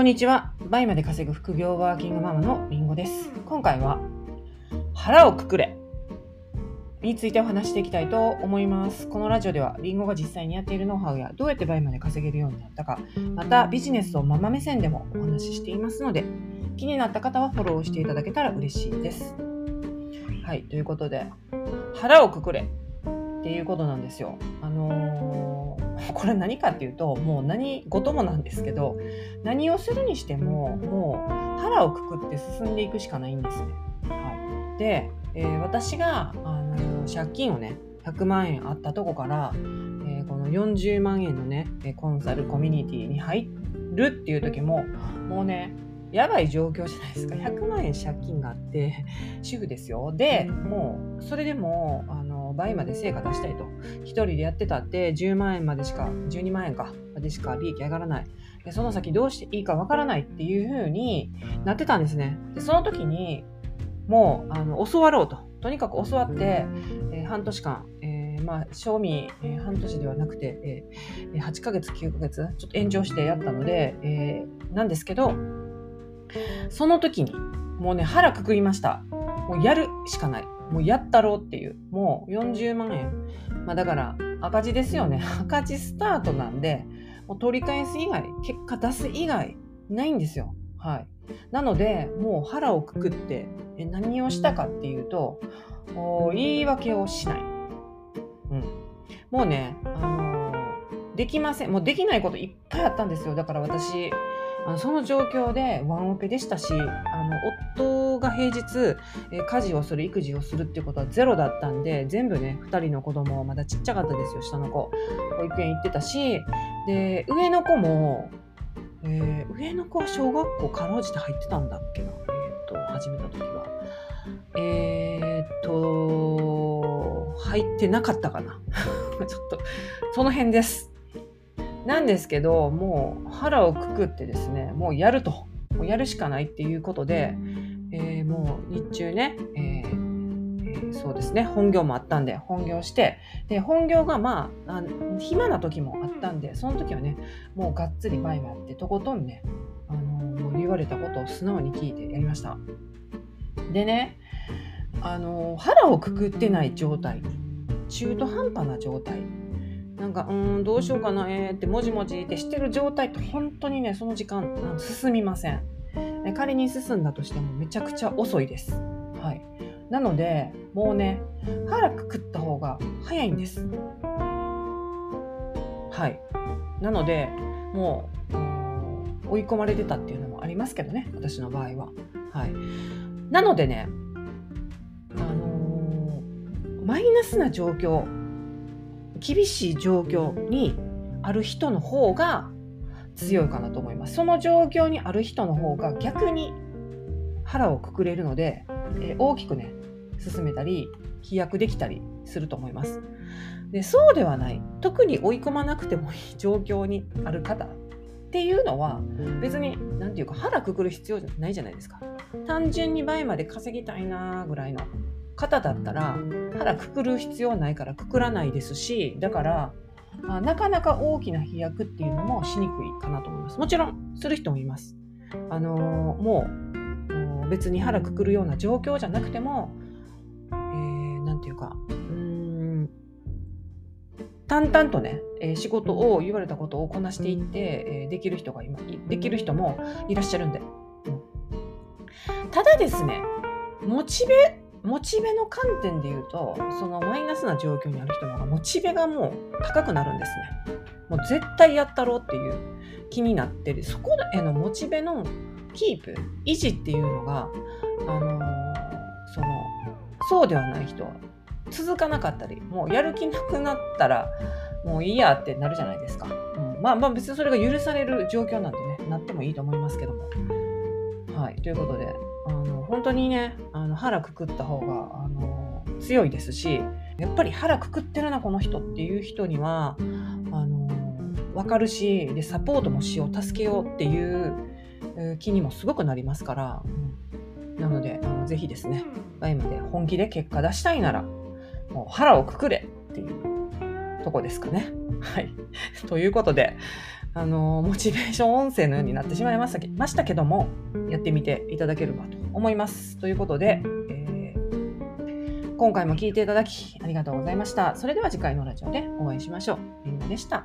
こんにちは。倍まで稼ぐ副業ワーキングママのりんごです。今回は腹をくくれについてお話していきたいと思います。このラジオではりんごが実際にやっているノウハウやどうやって倍まで稼げるようになったか、またビジネスをママ目線でもお話ししていますので、気になった方はフォローしていただけたら嬉しいです。はい、ということで、腹をくくれっていうことなんですよ。あのー これ何かっていうと、もう何事もなんですけど、何をするにしても、もう腹をくくって進んでいくしかないんですね。はい、で、えー私が、あのー借金をね、100万円あったとこから、えーこの40万円のね、コンサルコミュニティに入るっていう時も、もうね、やばい状況じゃないですか。100万円借金があって、主婦ですよ。で、もう、それでも、あの、倍まで成果出したいと。一人でやってたって、10万円までしか、12万円か、までしか利益上がらない。でその先どうしていいかわからないっていう風になってたんですね。で、その時に、もう、あの、教わろうと。とにかく教わって、えー半年間、えーまあ、賞味、えー半年ではなくて、えー8ヶ月、9ヶ月、ちょっと延長してやったので、えーなんですけど、その時に、もうね、腹くくりました。もうやるしかない。もうやったろうっていう。もう40万円。まあだから赤字ですよね。赤字スタートなんで、もう取り返す以外、結果出す以外、ないんですよ。はい。なので、もう腹をくくって、え何をしたかっていうと、お言い訳をしない。うん。もうね、あのーできません。もうできないこといっぱいあったんですよ。だから私、あのその状況でワンオペでしたし、あの夫が平日、え家事をする、育児をするっていうことはゼロだったんで、全部ね、2人の子供、まだちっちゃかったですよ、下の子。保育園行ってたし、で、上の子も、えー上の子は小学校かろうじて入ってたんだっけな、えーっと、始めた時は。えーっと、入ってなかったかな。ちょっと、その辺です。なんですけど、もう腹をくくってですね、もうやると。もうやるしかないっていうことで、えーもう日中ね、えーそうですね、本業もあったんで、本業して、で、本業がまあ、あ暇な時もあったんで、その時はね、もうがっつりバイバイってとことんね、あのーもう言われたことを素直に聞いてやりました。でね、あのー腹をくくってない状態、中途半端な状態、なんか、うん、どうしようかな、えーって、もじもじってしてる状態って、本当にね、その時間、進みません。仮に進んだとしても、めちゃくちゃ遅いです。はい。なので、もうね、腹くくった方が早いんです。はい。なので、もう、追い込まれてたっていうのもありますけどね、私の場合は。はい。なのでね、あのーマイナスな状況、厳しい状況にある人の方が強いかなと思います。その状況にある人の方が逆に腹をくくれるので、えー大きくね、進めたり、飛躍できたりすると思います。でそうではない、特に追い込まなくてもいい状況にある方っていうのは、別に、なんていうか、腹くくる必要ないじゃないですか。単純に倍まで稼ぎたいなぐらいの方だったら、腹くくる必要ないからくくらないですし、だから、あなかなか大きな飛躍っていうのもしにくいかなと思います。もちろん、する人もいます。あのーもう、別に腹くくるような状況じゃなくても何、えー、ていうか、うーん、淡々とね、えー仕事を言われたことをこなしていって、えーできる人が今、できる人もいらっしゃるんで。うんただですね、モチベ、モチベの観点で言うと、そのマイナスな状況にある人の方がモチベがもう高くなるんですね。もう絶対やったろうっていう気になってる。そこへのモチベのキープ、維持っていうのが、あのーその、そうではない人は続かなかったり、もうやる気なくなったら、もういいやってなるじゃないですか。うん、まあまあ別にそれが許される状況なんでね、なってもいいと思いますけども。はい、ということで、あの本当にね、あの腹くくった方があの強いですし、やっぱり腹くくってるな、この人っていう人には、あの分かるしで、サポートもしよう、助けようっていう気にもすごくなりますから、うんなので、あのぜひですね、バイまで本気で結果出したいなら、もう腹をくくれっていうとこですかね。はい。ということで、あの、モチベーション音声のようになってしまいましたけましたけども、やってみていただければと思います。ということで、えー、今回も聞いていただきありがとうございました。それでは次回のラジオでお会いしましょう。みんなでした。